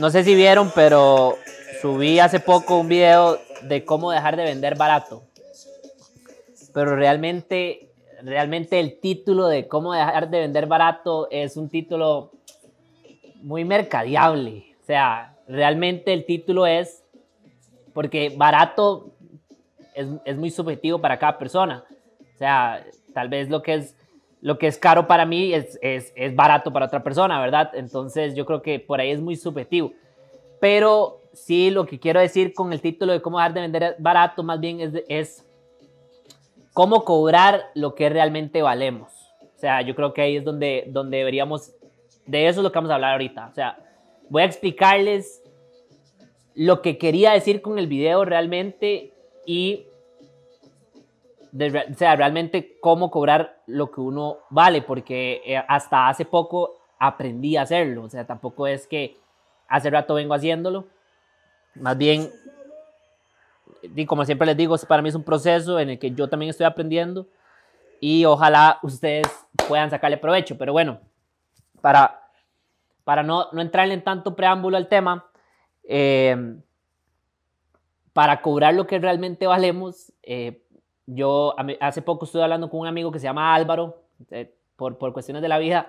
no sé si vieron, pero subí hace poco un video de cómo dejar de vender barato. Pero realmente, realmente el título de cómo dejar de vender barato es un título muy mercadiable. O sea, realmente el título es, porque barato es, es muy subjetivo para cada persona. O sea, tal vez lo que es lo que es caro para mí es, es, es, barato para otra persona, ¿verdad? Entonces yo creo que por ahí es muy subjetivo. Pero sí, lo que quiero decir con el título de cómo dejar de vender barato, más bien es, es cómo cobrar lo que realmente valemos. O sea, yo creo que ahí es donde, donde deberíamos, de eso es lo que vamos a hablar ahorita. O sea, voy a explicarles lo que quería decir con el video realmente y de, o sea, realmente cómo cobrar lo que uno vale, porque eh, hasta hace poco aprendí a hacerlo, o sea, tampoco es que hace rato vengo haciéndolo, más bien, y como siempre les digo, para mí es un proceso en el que yo también estoy aprendiendo y ojalá ustedes puedan sacarle provecho, pero bueno, para, para no, no entrarle en tanto preámbulo al tema, eh, para cobrar lo que realmente valemos, eh, yo hace poco estuve hablando con un amigo que se llama Álvaro, eh, por, por, cuestiones de la vida,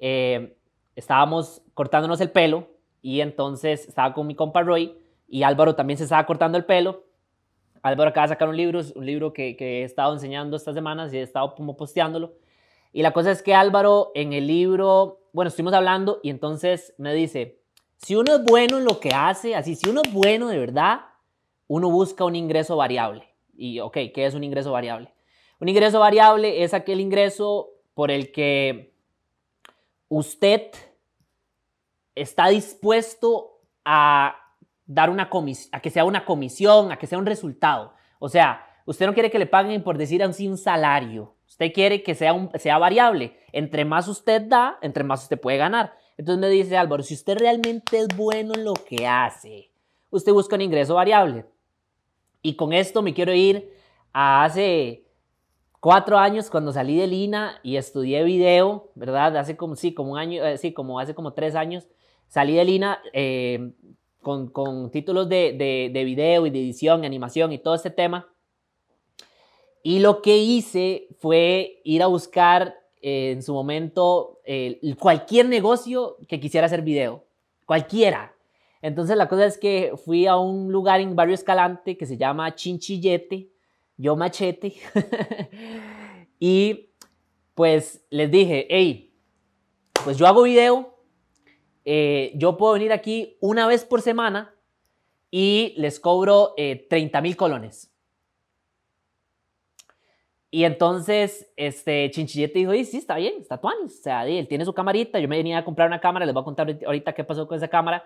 eh, estábamos cortándonos el pelo y entonces estaba con mi compa Roy y Álvaro también se estaba cortando el pelo. Álvaro acaba de sacar un libro, un libro que, que he estado enseñando estas semanas y he estado como posteándolo. Y la cosa es que Álvaro en el libro, bueno, estuvimos hablando y entonces me dice, si uno es bueno en lo que hace, así, si uno es bueno de verdad, uno busca un ingreso variable. Y, ok, ¿qué es un ingreso variable? Un ingreso variable es aquel ingreso por el que usted está dispuesto a dar una comisión, a que sea una comisión, a que sea un resultado. O sea, usted no quiere que le paguen por decir así un salario. Usted quiere que sea, un, sea variable. Entre más usted da, entre más usted puede ganar. Entonces me dice Álvaro, si usted realmente es bueno en lo que hace, usted busca un ingreso variable. Y con esto me quiero ir a hace cuatro años cuando salí de Lina y estudié video, ¿verdad? Hace como, sí, como un año, eh, sí, como hace como tres años, salí de Lina eh, con, con, títulos de, de, de, video y de edición, animación y todo este tema. Y lo que hice fue ir a buscar eh, en su momento cualquier negocio que quisiera hacer video, cualquiera. Entonces la cosa es que fui a un lugar en Barrio Escalante que se llama Chinchillete, yo machete, y pues les dije, hey, pues yo hago video, eh, yo puedo venir aquí una vez por semana y les cobro eh, 30 mil colones. Y entonces, este, Chinchillete dijo, sí, está bien, está tuanis. O sea, él tiene su camarita, yo me venía a comprar una cámara, les voy a contar ahorita qué pasó con esa cámara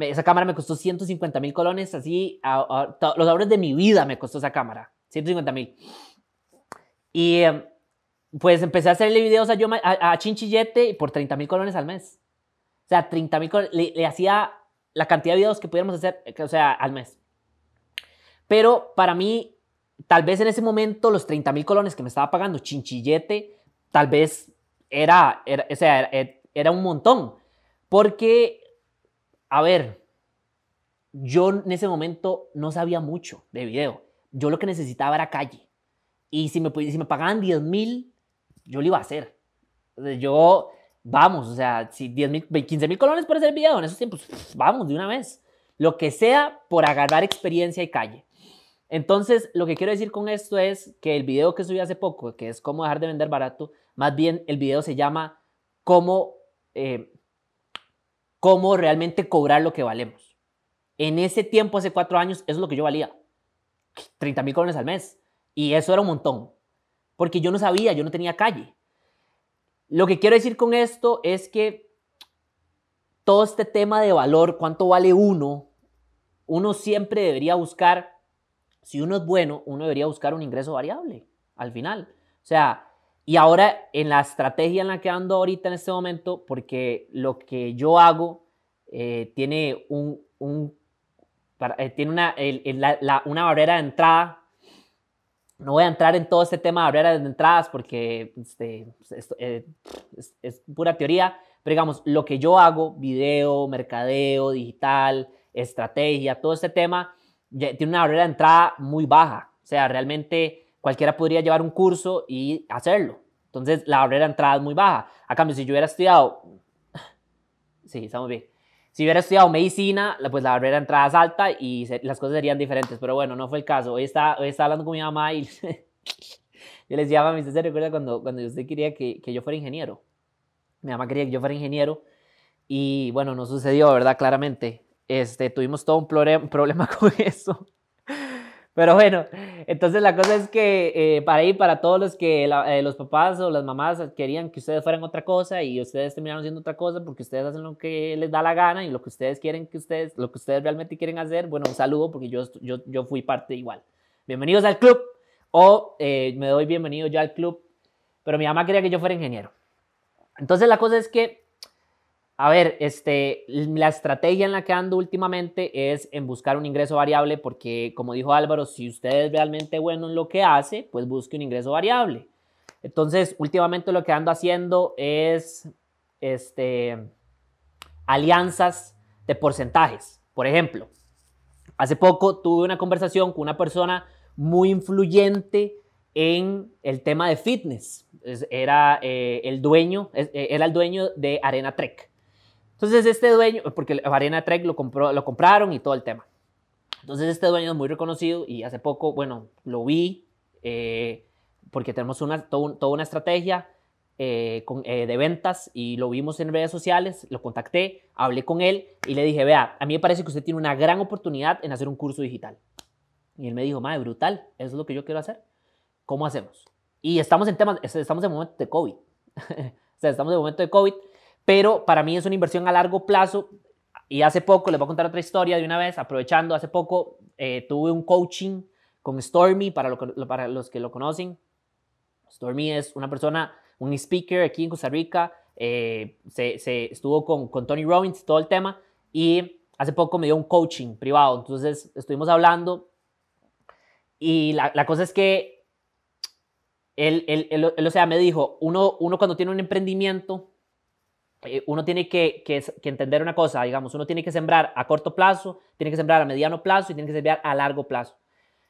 esa cámara me costó 150 mil colones, así, los ahorros de mi vida me costó esa cámara, 150 mil. Y em, pues empecé a hacerle videos a, yo, a, Chinchillete por 30 mil colones al mes. O sea, 30 mil le, le, hacía la cantidad de videos que pudiéramos hacer, eh, o sea, al mes. Pero para mí, tal vez en ese momento, los 30 mil colones que me estaba pagando Chinchillete, tal vez era, era, o sea, era un montón. Porque a ver, yo en ese momento no sabía mucho de video. Yo lo que necesitaba era calle. Y si me, si me pagaban 10 mil, yo lo iba a hacer. Yo, vamos, o sea, si 10 mil, 15 mil colones por hacer video en esos tiempos, vamos, de una vez. Lo que sea por agarrar experiencia y calle. Entonces, lo que quiero decir con esto es que el video que subí hace poco, que es cómo dejar de vender barato, más bien el video se llama cómo eh, cómo realmente cobrar lo que valemos. En ese tiempo, hace cuatro años, eso es lo que yo valía. 30 mil colones al mes. Y eso era un montón. Porque yo no sabía, yo no tenía calle. Lo que quiero decir con esto es que todo este tema de valor, cuánto vale uno, uno siempre debería buscar, si uno es bueno, uno debería buscar un ingreso variable al final. O sea, y ahora en la estrategia en la que ando ahorita en este momento, porque lo que yo hago eh, tiene, un, un eh, tiene una, el, la, una barrera de entrada no voy a entrar en todo este tema de barreras de entradas porque este, eh, es, pura teoría, pero digamos, lo que yo hago, video, mercadeo, digital, estrategia, todo este tema, tiene una barrera de entrada muy baja. O sea, realmente cualquiera podría llevar un curso y hacerlo. Entonces, la barrera de entrada es muy baja. A cambio, si yo hubiera estudiado, sí, estamos bien. Si hubiera estudiado medicina, pues la barrera de entrada es alta y las cosas serían diferentes. Pero bueno, no fue el caso. Hoy estaba, hoy hablando con mi mamá y yo les decía, mami, ¿usted se recuerda cuando, cuando usted quería que, que yo fuera ingeniero? Mi mamá quería que yo fuera ingeniero y bueno, no sucedió, ¿verdad? Claramente. Este, tuvimos todo un problema con eso. Pero bueno, entonces la cosa es que eh, para ir, para todos los que eh, los papás o las mamás querían que ustedes fueran otra cosa y ustedes terminaron siendo otra cosa porque ustedes hacen lo que les da la gana y lo que ustedes quieren que ustedes, lo que ustedes realmente quieren hacer, bueno, un saludo porque yo, yo, yo fui parte igual. Bienvenidos al club o eh, me doy bienvenido ya al club, pero mi mamá quería que yo fuera ingeniero. Entonces la cosa es que a ver, este, la estrategia en la que ando últimamente es en buscar un ingreso variable porque, como dijo Álvaro, si usted es realmente bueno en lo que hace, pues busque un ingreso variable. Entonces, últimamente lo que ando haciendo es este, alianzas de porcentajes. Por ejemplo, hace poco tuve una conversación con una persona muy influyente en el tema de fitness. Era eh, el dueño, eh, era el dueño de Arena Trek. Entonces este dueño, porque Arena Trek lo, compró, lo compraron y todo el tema. Entonces este dueño es muy reconocido y hace poco, bueno, lo vi eh, porque tenemos una, toda una estrategia eh, eh, de ventas y lo vimos en redes sociales, lo contacté, hablé con él y le dije, vea, a mí me parece que usted tiene una gran oportunidad en hacer un curso digital. Y él me dijo, madre, brutal, eso es lo que yo quiero hacer. ¿Cómo hacemos? Y estamos en temas, estamos en momento de COVID. o sea, estamos en momento de COVID pero para mí es una inversión a largo plazo. Y hace poco, les voy a contar otra historia de una vez, aprovechando, hace poco eh, tuve un coaching con Stormy, para, para los que lo conocen. Stormy es una persona, un speaker aquí en Costa Rica, eh, se, estuvo con, con Tony Robbins, todo el tema, y hace poco me dio un coaching privado, entonces estuvimos hablando y la, la cosa es que él, él, él, o sea, me dijo, uno, uno cuando tiene un emprendimiento, uno tiene que, entender una cosa, digamos, uno tiene que sembrar a corto plazo, tiene que sembrar a mediano plazo y tiene que sembrar a largo plazo.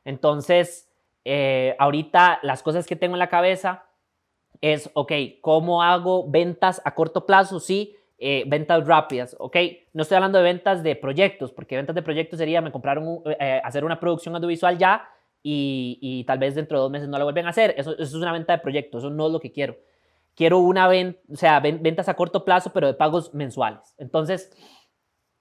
Entonces, eh, ahorita las cosas que tengo en la cabeza es, ok, ¿cómo hago ventas a corto plazo? Sí, eh, ventas rápidas, ok. No estoy hablando de ventas de proyectos, porque ventas de proyectos sería, me compraron, hacer una producción audiovisual ya y, tal vez dentro de dos meses no lo vuelven a hacer. Eso es una venta de proyectos, eso no es lo que quiero quiero una venta, o sea, ventas a corto plazo, pero de pagos mensuales. Entonces,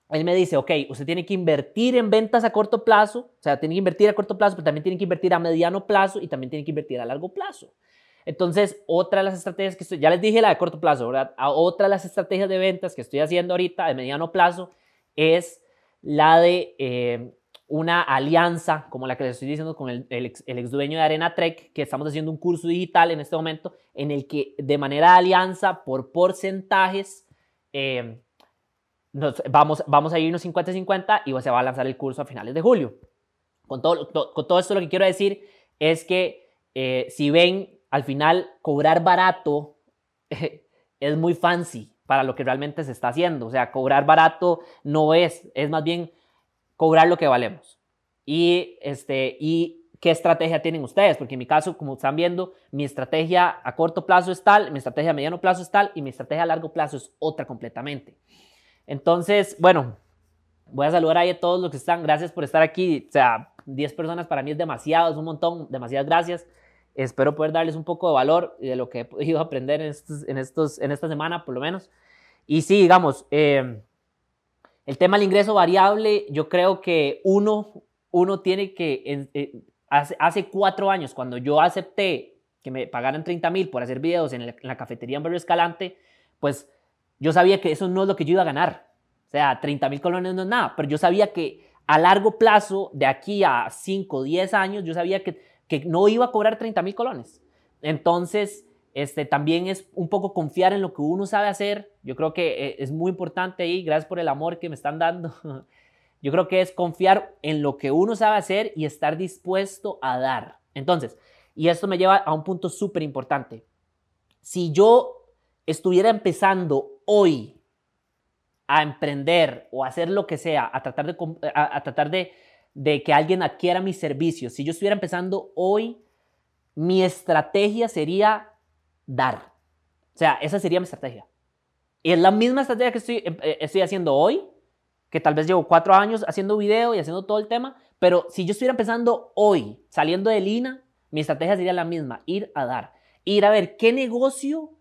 él me dice, ok, usted tiene que invertir en ventas a corto plazo, o sea, tiene que invertir a corto plazo, pero también tiene que invertir a mediano plazo y también tiene que invertir a largo plazo. Entonces, otra de las estrategias que estoy, ya les dije la de corto plazo, ¿verdad? otra de las estrategias de ventas que estoy haciendo ahorita de mediano plazo es la de eh, una alianza como la que les estoy diciendo con el, ex, dueño de Arena Trek, que estamos haciendo un curso digital en este momento en el que de manera de alianza por porcentajes eh, nos, vamos, vamos a irnos 50-50 y se va a lanzar el curso a finales de julio. Con todo, con todo esto lo que quiero decir es que eh, si ven al final cobrar barato es muy fancy para lo que realmente se está haciendo. O sea, cobrar barato no es, es más bien cobrar lo que valemos. Y, este, y qué estrategia tienen ustedes, porque en mi caso, como están viendo, mi estrategia a corto plazo es tal, mi estrategia a mediano plazo es tal y mi estrategia a largo plazo es otra completamente. Entonces, bueno, voy a saludar ahí a todos los que están. Gracias por estar aquí. O sea, 10 personas para mí es demasiado, es un montón. Demasiadas gracias. Espero poder darles un poco de valor de lo que he podido aprender en, estos, en, estos, en esta semana, por lo menos. Y sí, digamos, eh, el tema del ingreso variable, yo creo que uno, uno tiene que, eh, hace, hace, cuatro años, cuando yo acepté que me pagaran 30 mil por hacer videos en la, cafetería en Barrio Escalante, pues yo sabía que eso no es lo que yo iba a ganar. O sea, 30 mil colones no es nada, pero yo sabía que a largo plazo, de aquí a 5, 10 años, yo sabía que, que no iba a cobrar 30 mil colones. Entonces, este, también es un poco confiar en lo que uno sabe hacer. Yo creo que eh, es muy importante ahí, gracias por el amor que me están dando. Yo creo que es confiar en lo que uno sabe hacer y estar dispuesto a dar. Entonces, Y esto me lleva a un punto súper importante. Si yo estuviera empezando hoy a emprender o hacer lo que sea, a tratar de, a, tratar de que alguien adquiera mis servicios, si yo estuviera empezando hoy, mi estrategia sería dar. O sea, esa sería mi estrategia. Y es la misma estrategia que estoy, eh, estoy haciendo hoy, que tal vez llevo cuatro años haciendo video y haciendo todo el tema, pero si yo estuviera empezando hoy, saliendo de Lina, mi estrategia sería la misma, ir a dar, ir a ver qué negocio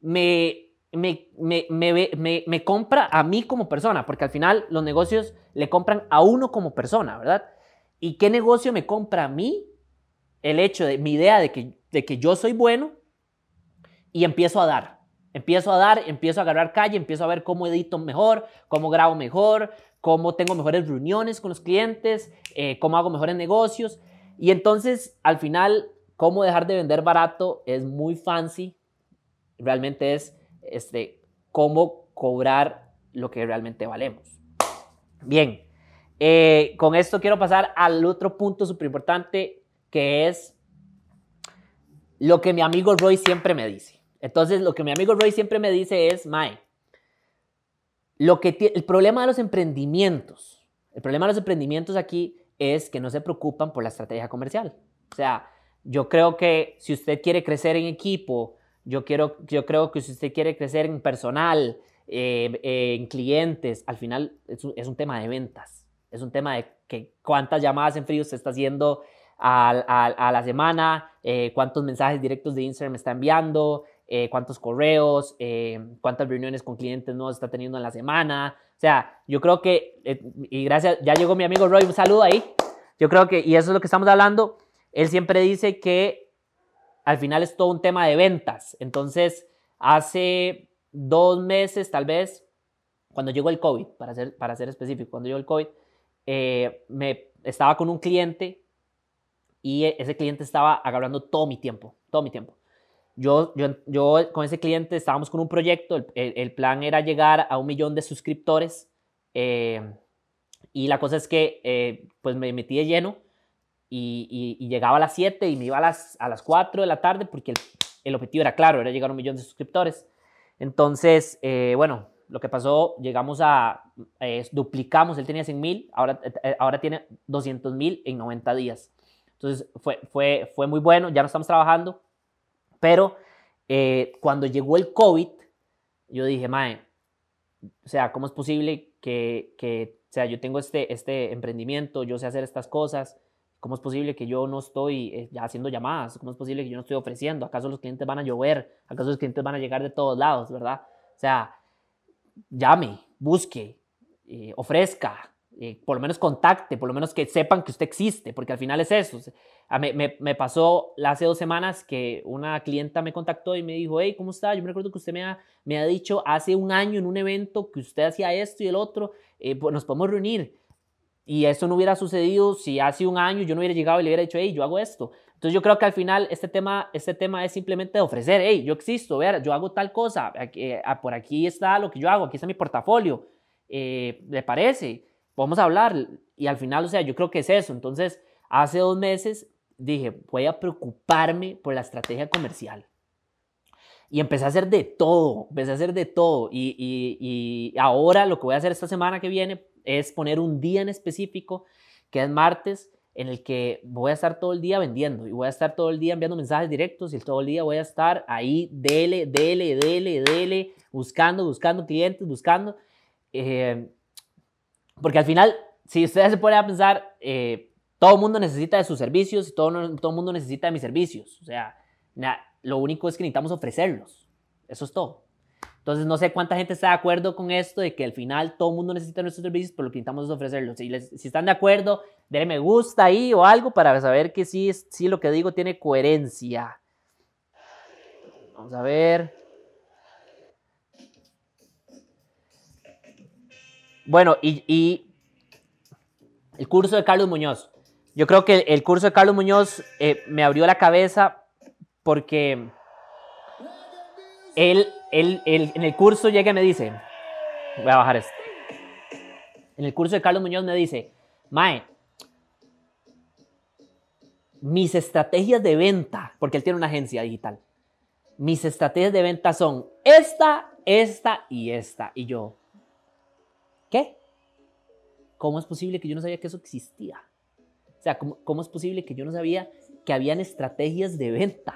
me, me, me, me, me compra a mí como persona, porque al final los negocios le compran a uno como persona, ¿verdad? ¿Y qué negocio me compra a mí? El hecho de mi idea de que, de que yo soy bueno y empiezo a dar. Empiezo a dar, empiezo a agarrar calle, empiezo a ver cómo edito mejor, cómo grabo mejor, cómo tengo mejores reuniones con los clientes, eh, cómo hago mejores negocios. Y entonces, al final, cómo dejar de vender barato es muy fancy. Realmente es este, cómo cobrar lo que realmente valemos. Bien, eh, con esto quiero pasar al otro punto súper importante, que es lo que mi amigo Roy siempre me dice. Entonces, lo que mi amigo Roy siempre me dice es, Mae, lo que el problema de los emprendimientos, el problema de los emprendimientos aquí es que no se preocupan por la estrategia comercial. O sea, yo creo que si usted quiere crecer en equipo, yo, quiero, yo creo que si usted quiere crecer en personal, eh, en clientes, al final es un, tema de ventas. Es un tema de que cuántas llamadas en frío se está haciendo a, a, la semana, eh, cuántos mensajes directos de Instagram está enviando, eh, cuántos correos, eh, cuántas reuniones con clientes nuevos está teniendo en la semana. O sea, yo creo que, eh, y gracias, ya llegó mi amigo Roy, un saludo ahí. Yo creo que, y eso es lo que estamos hablando, él siempre dice que al final es todo un tema de ventas. Entonces, hace dos meses tal vez, cuando llegó el COVID, para ser, para ser específico, cuando llegó el COVID, me estaba con un cliente y ese cliente estaba agarrando todo mi tiempo, todo mi tiempo. Yo, yo, yo con ese cliente estábamos con un proyecto, el, el, plan era llegar a un millón de suscriptores eh, y la cosa es que eh, pues me metí de lleno y, y, llegaba a las 7 y me iba a las, a las 4 de la tarde porque el, el objetivo era claro, era llegar a un millón de suscriptores. Entonces, eh, bueno, lo que pasó, llegamos a, duplicamos, él tenía 100 mil, ahora, ahora tiene 200 mil en 90 días. Entonces fue, fue, fue muy bueno, ya no estamos trabajando, pero eh, cuando llegó el COVID, yo dije, mae, o sea, ¿cómo es posible que, que, o sea, yo tengo este, este emprendimiento, yo sé hacer estas cosas? ¿Cómo es posible que yo no estoy eh, haciendo llamadas? ¿Cómo es posible que yo no estoy ofreciendo? ¿Acaso los clientes van a llover? ¿Acaso los clientes van a llegar de todos lados, verdad? O sea, llame, busque, eh, ofrezca, por lo menos contacte, por lo menos que sepan que usted existe, porque al final es eso. Ah, me, me, pasó hace dos semanas que una clienta me contactó y me dijo, hey, ¿cómo está? Yo me recuerdo que usted me ha, me ha dicho hace un año en un evento que usted hacía esto y el otro, eh, pues nos podemos reunir. Y eso no hubiera sucedido si hace un año yo no hubiera llegado y le hubiera dicho, hey, yo hago esto. Entonces yo creo que al final este tema, este tema es simplemente ofrecer, hey, yo existo, ver, yo hago tal cosa, ah, por aquí está lo que yo hago, aquí está mi portafolio, eh, ¿le parece? A hablar. Y al final, o sea, yo creo que es eso. Entonces, hace dos meses dije, voy a preocuparme por la estrategia comercial. Y empecé a hacer de todo, empecé a hacer de todo. Y, y, ahora lo que voy a hacer esta semana que viene es poner un día en específico, que es martes, en el que voy a estar todo el día vendiendo y voy a estar todo el día enviando mensajes directos y todo el día voy a estar ahí, dele, dele, dele, dele, buscando, buscando clientes, buscando. Eh, porque al final, si ustedes se ponen a pensar, eh, todo el mundo necesita de sus servicios y todo, todo el mundo necesita de mis servicios. O sea, lo único es que necesitamos ofrecerlos. Eso es todo. Entonces, no sé cuánta gente está de acuerdo con esto de que al final todo el mundo necesita nuestros servicios, pero lo que necesitamos es ofrecerlos. Si, si están de acuerdo, denle me gusta ahí o algo para saber que sí, sí lo que digo tiene coherencia. Vamos a ver. Bueno, y, y el curso de Carlos Muñoz. Yo creo que el curso de Carlos Muñoz eh, me abrió la cabeza porque él, él, en el curso llega y me dice, voy a bajar esto. En el curso de Carlos Muñoz me dice, Mae, mis estrategias de venta, porque él tiene una agencia digital, mis estrategias de venta son esta, esta y esta. Y yo, ¿qué? ¿Cómo es posible que yo no sabía que eso existía? O sea, ¿cómo, es posible que yo no sabía que habían estrategias de venta?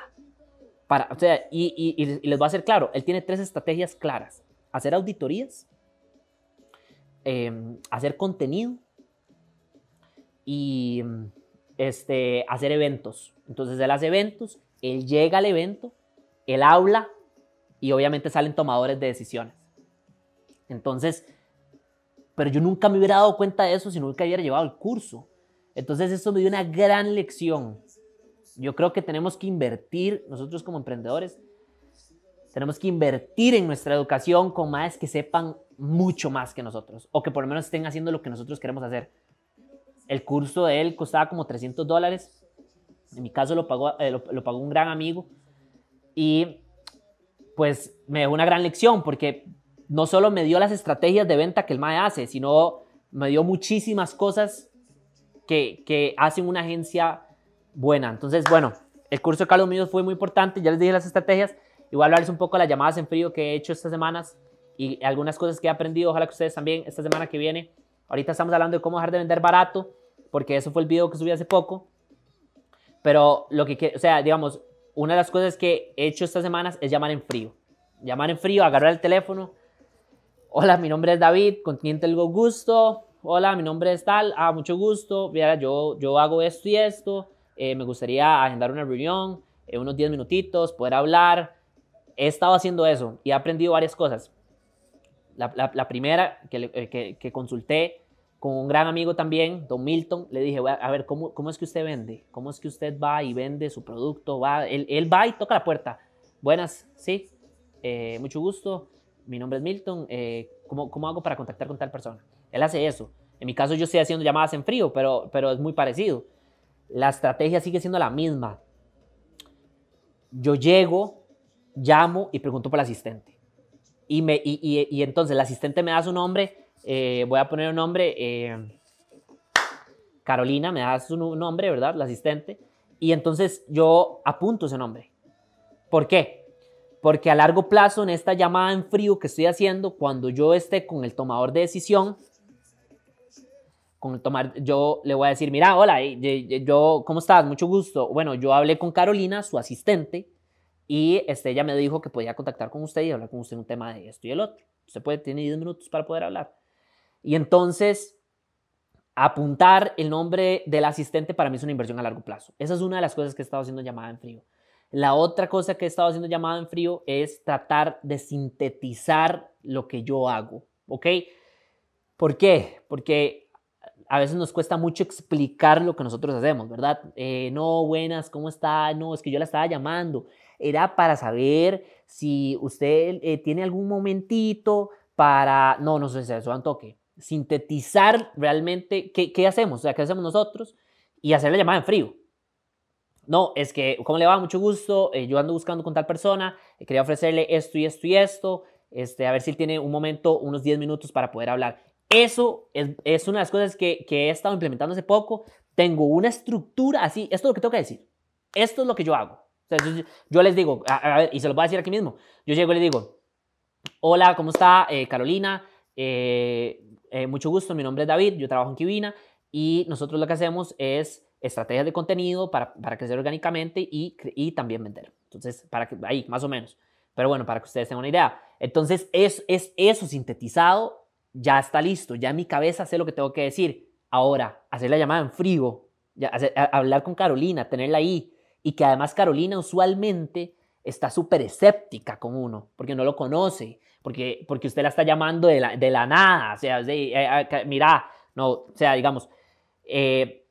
Para, o sea, y, les voy a hacer claro, él tiene tres estrategias claras. Hacer auditorías, em, hacer contenido y este, hacer eventos. Entonces él hace eventos, él llega al evento, él habla y obviamente salen tomadores de decisiones. Entonces, pero yo nunca me hubiera dado cuenta de eso si nunca hubiera llevado el curso. Entonces eso me dio una gran lección. Yo creo que tenemos que invertir, nosotros como emprendedores, tenemos que invertir en nuestra educación con más que sepan mucho más que nosotros o que por lo menos estén haciendo lo que nosotros queremos hacer. El curso de él costaba como 300 dólares. En mi caso lo pagó, eh, lo, pagó un gran amigo. Y pues me dejó una gran lección porque no solo me dio las estrategias de venta que el MAE hace, sino me dio muchísimas cosas que, hacen una agencia buena. Entonces, bueno, el curso de Carlos fue muy importante, ya les dije las estrategias, a hablarles un poco de las llamadas en frío que he hecho estas semanas y algunas cosas que he aprendido, ojalá que ustedes también esta semana que viene Ahorita estamos hablando de cómo dejar de vender barato, porque eso fue el video que subí hace poco. Pero lo que, o sea, digamos, una de las cosas que he hecho estas semanas es llamar en frío. Llamar en frío, agarrar el teléfono. Hola, mi nombre es David, continente el gusto. Hola, mi nombre es tal. Ah, mucho gusto. Mira, yo, yo hago esto y esto. Eh, me gustaría agendar una reunión, en unos 10 minutitos, poder hablar. He estado haciendo eso y he aprendido varias cosas. La, primera eh, que, que, consulté con un gran amigo también, Don Milton, le dije, a ver, ¿cómo, ¿cómo es que usted vende? ¿Cómo es que usted va y vende su producto? Va, él, él va y toca la puerta. Buenas, sí, eh, mucho gusto, mi nombre es Milton, eh, ¿cómo, ¿cómo, hago para contactar con tal persona? Él hace eso. En mi caso yo estoy haciendo llamadas en frío, pero, pero es muy parecido. La estrategia sigue siendo la misma. Yo llego, llamo y pregunto por el asistente. Y, me, y, y, entonces el asistente me da su nombre, eh, voy a poner un nombre, eh, Carolina me da su nombre, ¿verdad? La asistente. Y entonces yo apunto ese nombre. ¿Por qué? Porque a largo plazo en esta llamada en frío que estoy haciendo, cuando yo esté con el tomador de decisión, con tomar, yo le voy a decir, mira, hola, yo, ¿cómo estás? Mucho gusto. Bueno, yo hablé con Carolina, su asistente, y este, ella me dijo que podía contactar con usted y hablar con usted en un tema de esto y el otro. Usted puede tener 10 minutos para poder hablar. Y entonces, apuntar el nombre del asistente para mí es una inversión a largo plazo. Esa es una de las cosas que he estado haciendo llamada en frío. La otra cosa que he estado haciendo llamada en frío es tratar de sintetizar lo que yo hago. ¿Ok? ¿Por qué? Porque a veces nos cuesta mucho explicar lo que nosotros hacemos, ¿verdad? Eh, no, buenas, ¿cómo está? No, es que yo la estaba llamando era para saber si usted eh, tiene algún momentito para, no, no sé eso, un toque, sintetizar realmente qué, qué hacemos, o sea, qué hacemos nosotros y hacer la llamada en frío. No, es que, ¿cómo le va? Mucho gusto, eh, yo ando buscando con tal persona, quería ofrecerle esto y esto y esto, este, a ver si él tiene un momento, unos 10 minutos para poder hablar. Eso es, es una de las cosas que, que, he estado implementando hace poco. Tengo una estructura así, esto es lo que tengo que decir. Esto es lo que yo hago yo, les digo, y se lo voy a decir aquí mismo, yo llego y le digo, hola, ¿cómo está eh, Carolina? Eh, eh, mucho gusto, mi nombre es David, yo trabajo en Kibina y nosotros lo que hacemos es estrategias de contenido para, para crecer orgánicamente y, y, también vender. Entonces, para que, ahí, más o menos. Pero bueno, para que ustedes tengan una idea. Entonces, es, es eso sintetizado, ya está listo, ya en mi cabeza sé lo que tengo que decir. Ahora, hacer la llamada en frío, ya, hablar con Carolina, tenerla ahí, y que además Carolina usualmente está súper escéptica con uno, porque no lo conoce, porque, porque usted la está llamando de la, de la nada, o sea, de, eh, eh, mira, no, o sea, digamos, eh,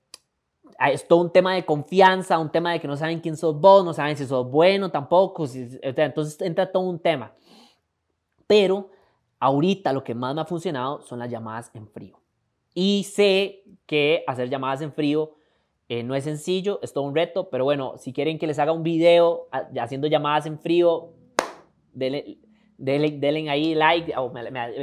es todo un tema de confianza, un tema de que no saben quién sos vos, no saben si sos bueno tampoco, entonces entra todo un tema. Pero ahorita lo que más me ha funcionado son las llamadas en frío. Y sé que hacer llamadas en frío eh, no es sencillo, es todo un reto, pero bueno, si quieren que les haga un video haciendo llamadas en frío, denle, denle, ahí like o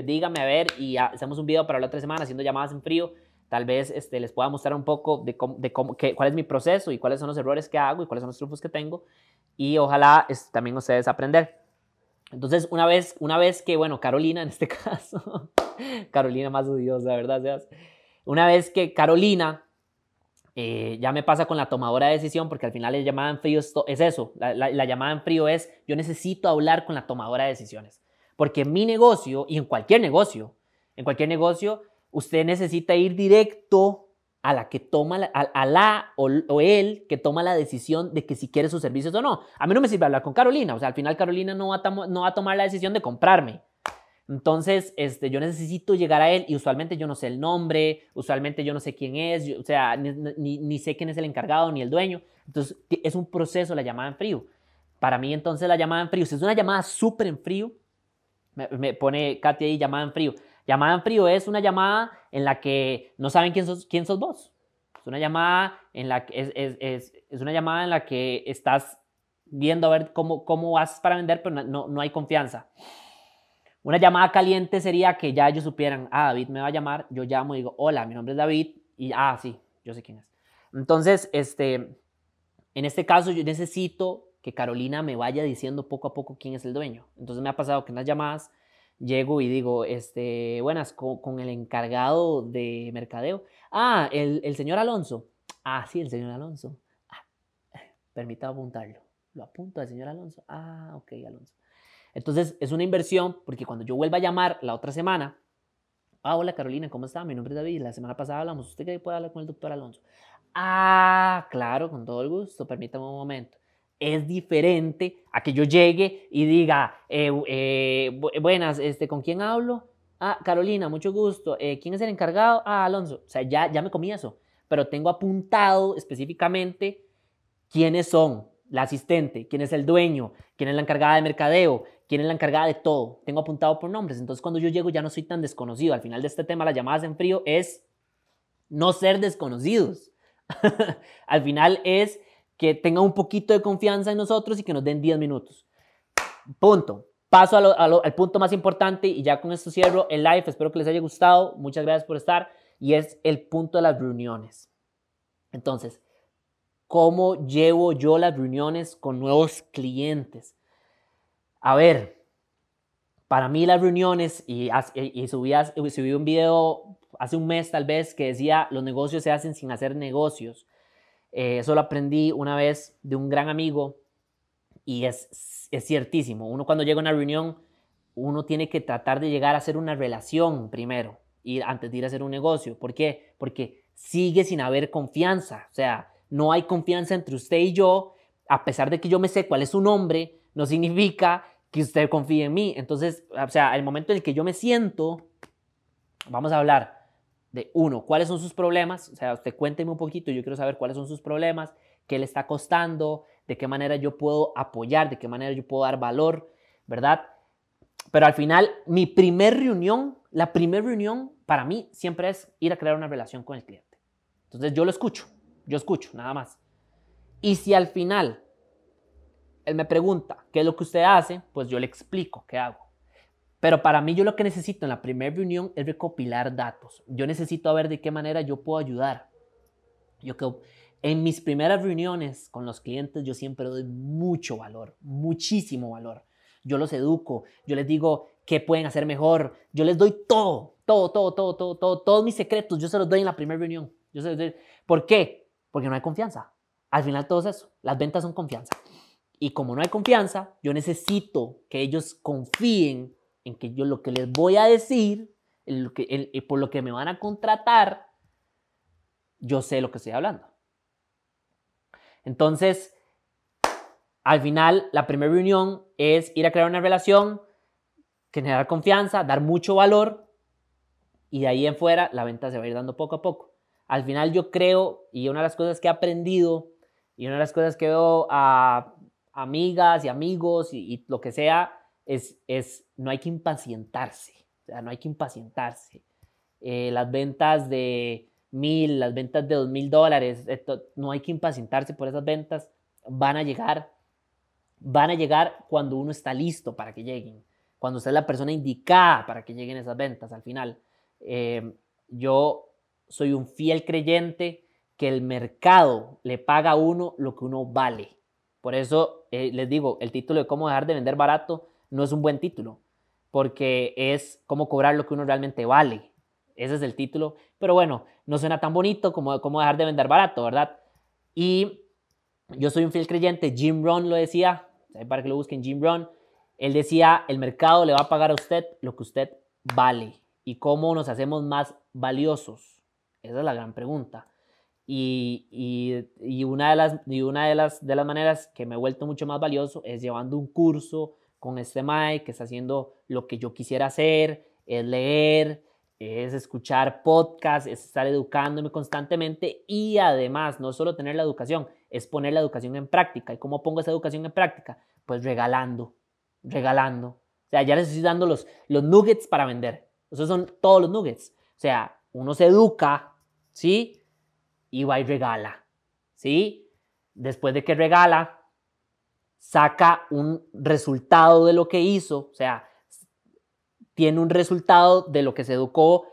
díganme a ver y hacemos un video para la otra semana haciendo llamadas en frío. tal vez este, les pueda mostrar un poco de, cómo, de cómo, cuál es mi proceso y cuáles son los errores que hago y cuáles son los triunfos que tengo y ojalá es, también ustedes aprender. Entonces, una vez, una vez que, bueno, Carolina en este caso, Carolina más odiosa, ¿verdad? Una vez que Carolina eh, ya me pasa con la tomadora de decisión, porque al final la llamada en frío es, eso, la, la, llamada en frío es yo necesito hablar con la tomadora de decisiones, porque en mi negocio y en cualquier negocio, en cualquier negocio, usted necesita ir directo a la que toma, la, a, la o, o, él que toma la decisión de que si quiere sus servicios o no. A mí no me sirve hablar con Carolina, o sea, al final Carolina no va a, no va a tomar la decisión de comprarme. Entonces, este, yo necesito llegar a él y usualmente yo no sé el nombre, usualmente yo no sé quién es, o sea, ni, ni, sé quién es el encargado ni el dueño. Entonces, es un proceso la llamada en frío. Para mí, entonces, la llamada en frío, si es una llamada súper en frío, me, me, pone Katy ahí llamada en frío. Llamada en frío es una llamada en la que no saben quién sos, quién sos vos. Es una llamada en la que es, es, es, es una llamada en la que estás viendo a ver cómo, cómo vas para vender, pero no, no hay confianza. Una llamada caliente sería que ya ellos supieran, ah, David me va a llamar, yo llamo y digo, hola, mi nombre es David, y ah, sí, yo sé quién es. Entonces, este, en este caso yo necesito que Carolina me vaya diciendo poco a poco quién es el dueño. Entonces me ha pasado que en las llamadas llego y digo, este, buenas, con, el encargado de mercadeo. Ah, el, el, señor Alonso. Ah, sí, el señor Alonso. Ah, permítame apuntarlo. Lo apunto al señor Alonso. Ah, ok, Alonso. Entonces es una inversión porque cuando yo vuelva a llamar la otra semana, ah, hola Carolina, ¿cómo está? Mi nombre es David, la semana pasada hablamos, ¿usted qué puede hablar con el doctor Alonso? Ah, claro, con todo el gusto, permítame un momento. Es diferente a que yo llegue y diga, eh, eh, buenas, este, ¿con quién hablo? Ah, Carolina, mucho gusto. Eh, ¿Quién es el encargado? Ah, Alonso. O sea, ya, ya me comí eso, pero tengo apuntado específicamente quiénes son la asistente, quién es el dueño, quién es la encargada de mercadeo, quién es la encargada de todo. Tengo apuntado por nombres. Entonces, cuando yo llego ya no soy tan desconocido. Al final de este tema, las llamadas en frío es no ser desconocidos. Al final es que tengan un poquito de confianza en nosotros y que nos den 10 minutos. Punto. Paso al punto más importante y ya con esto cierro el live. Espero que les haya gustado. Muchas gracias por estar. Y es el punto de las reuniones. Entonces, ¿cómo llevo yo las reuniones con nuevos clientes? A ver, para mí las reuniones, y, y subí, subí un video hace un mes tal vez que decía, los negocios se hacen sin hacer negocios. Eh, eso lo aprendí una vez de un gran amigo y es, es ciertísimo. Uno cuando llega a una reunión, uno tiene que tratar de llegar a hacer una relación primero y antes de ir a hacer un negocio. ¿Por qué? Porque sigue sin haber confianza. O sea, no hay confianza entre usted y yo, a pesar de que yo me sé cuál es su nombre, no significa que usted confíe en mí. Entonces, o sea, el momento en el que yo me siento, vamos a hablar de uno, cuáles son sus problemas, o sea, usted cuénteme un poquito, yo quiero saber cuáles son sus problemas, qué le está costando, de qué manera yo puedo apoyar, de qué manera yo puedo dar valor, ¿verdad? Pero al final, mi primer reunión, la primera reunión para mí siempre es ir a crear una relación con el cliente. Entonces yo lo escucho, yo escucho, nada más. Y si al final él me pregunta, ¿qué es lo que usted hace? Pues yo le explico qué hago. Pero para mí yo lo que necesito en la primera reunión es recopilar datos. Yo necesito ver de qué manera yo puedo ayudar. Yo que en mis primeras reuniones con los clientes yo siempre doy mucho valor, muchísimo valor. Yo los educo, yo les digo qué pueden hacer mejor, yo les doy todo, todo, todo, todo, todo, todo, todos mis secretos, yo se los doy en la primera reunión. Yo se los doy. ¿Por qué? Porque no hay confianza. Al final todo es eso, las ventas son confianza. Y como no hay confianza, yo necesito que ellos confíen en que yo lo que les voy a decir, lo que, por lo que me van a contratar, yo sé lo que estoy hablando. Entonces, al final, la primera reunión es ir a crear una relación, generar confianza, dar mucho valor y de ahí en fuera la venta se va a ir dando poco a poco. Al final yo creo, y una de las cosas que he aprendido, y una de las cosas que veo a amigas y amigos y, lo que sea, es, es, no hay que impacientarse, o sea, no hay que impacientarse. Eh, las ventas de mil, las ventas de dos mil dólares, no hay que impacientarse por esas ventas, van a llegar, van a llegar cuando uno está listo para que lleguen, cuando usted es la persona indicada para que lleguen esas ventas al final. Eh, yo soy un fiel creyente que el mercado le paga a uno lo que uno vale. Por eso eh, les digo, el título de cómo dejar de vender barato no es un buen título, porque es cómo cobrar lo que uno realmente vale. Ese es el título. Pero bueno, no suena tan bonito como cómo dejar de vender barato, ¿verdad? Y yo soy un fiel creyente, Jim Rohn lo decía, para que lo busquen, Jim Rohn, él decía, el mercado le va a pagar a usted lo que usted vale y cómo nos hacemos más valiosos. Esa es la gran pregunta. Y, y, una, de las, y una de, las, de las maneras que me he vuelto mucho más valioso es llevando un curso con este Mike que está haciendo lo que yo quisiera hacer, es leer, es escuchar podcasts, es estar educándome constantemente y además no solo tener la educación, es poner la educación en práctica. ¿Y cómo pongo esa educación en práctica? Pues regalando, regalando. O sea, ya les estoy dando los, los nuggets para vender. Esos son todos los nuggets. O sea, uno se educa, ¿sí? Y va y regala, ¿sí? Después de que regala, saca un resultado de lo que hizo, o sea, tiene un resultado de lo que se educó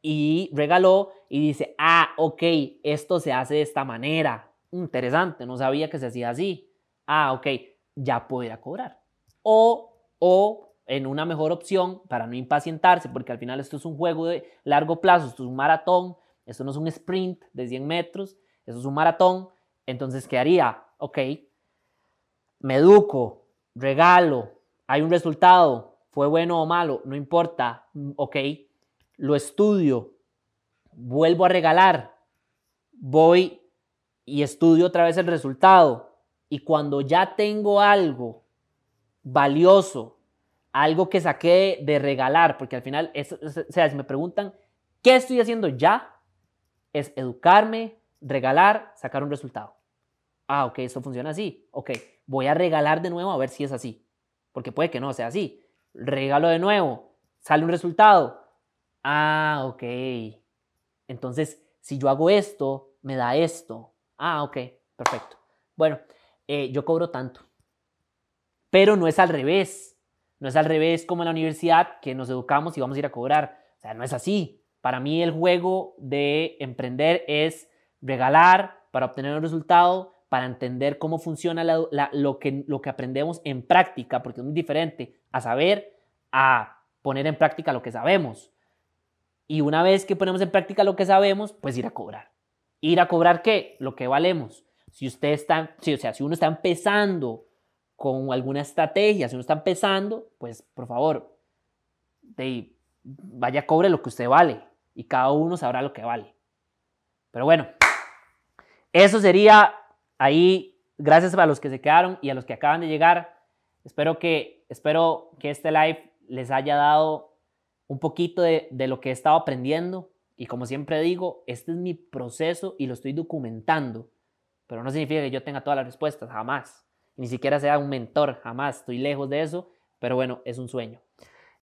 y regaló y dice, ah, ok, esto se hace de esta manera. Interesante, no sabía que se hacía así. Ah, ok, ya puede cobrar. O, o en una mejor opción para no impacientarse, porque al final esto es un juego de largo plazo, esto es un maratón, esto no es un sprint de 100 metros, esto es un maratón. Entonces, ¿qué haría? Ok, me educo, regalo, hay un resultado, fue bueno o malo, no importa, mm, ok, lo estudio, vuelvo a regalar, voy y estudio otra vez el resultado. Y cuando ya tengo algo valioso, algo que saqué de regalar, porque al final, o sea, si me preguntan, ¿qué estoy haciendo ya? Es educarme, regalar, sacar un resultado. Ah, ok, eso funciona así. Ok, voy a regalar de nuevo a ver si es así, porque puede que no sea así regalo de nuevo, sale un resultado. Ah, ok. Entonces, si yo hago esto, me da esto. Ah, ok, perfecto. Bueno, eh, yo cobro tanto. Pero no es al revés. No es al revés como en la universidad que nos educamos y vamos a ir a cobrar. O sea, no es así. Para mí el juego de emprender es regalar para obtener un resultado, para entender cómo funciona lo, que, aprendemos en práctica, porque es muy diferente a saber, a poner en práctica lo que sabemos. Y una vez que ponemos en práctica lo que sabemos, pues ir a cobrar. ¿Ir a cobrar qué? Lo que valemos. Si usted está, o sea, si uno está empezando con alguna estrategia, si uno está empezando, pues por favor, vaya cobre lo que usted vale y cada uno sabrá lo que vale. Pero bueno, eso sería ahí, gracias a los que se quedaron y a los que acaban de llegar. Espero que, espero que este live les haya dado un poquito de, lo que he estado aprendiendo. Y como siempre digo, este es mi proceso y lo estoy documentando. Pero no significa que yo tenga todas las respuestas, jamás. Ni siquiera sea un mentor, jamás. Estoy lejos de eso. Pero bueno, es un sueño.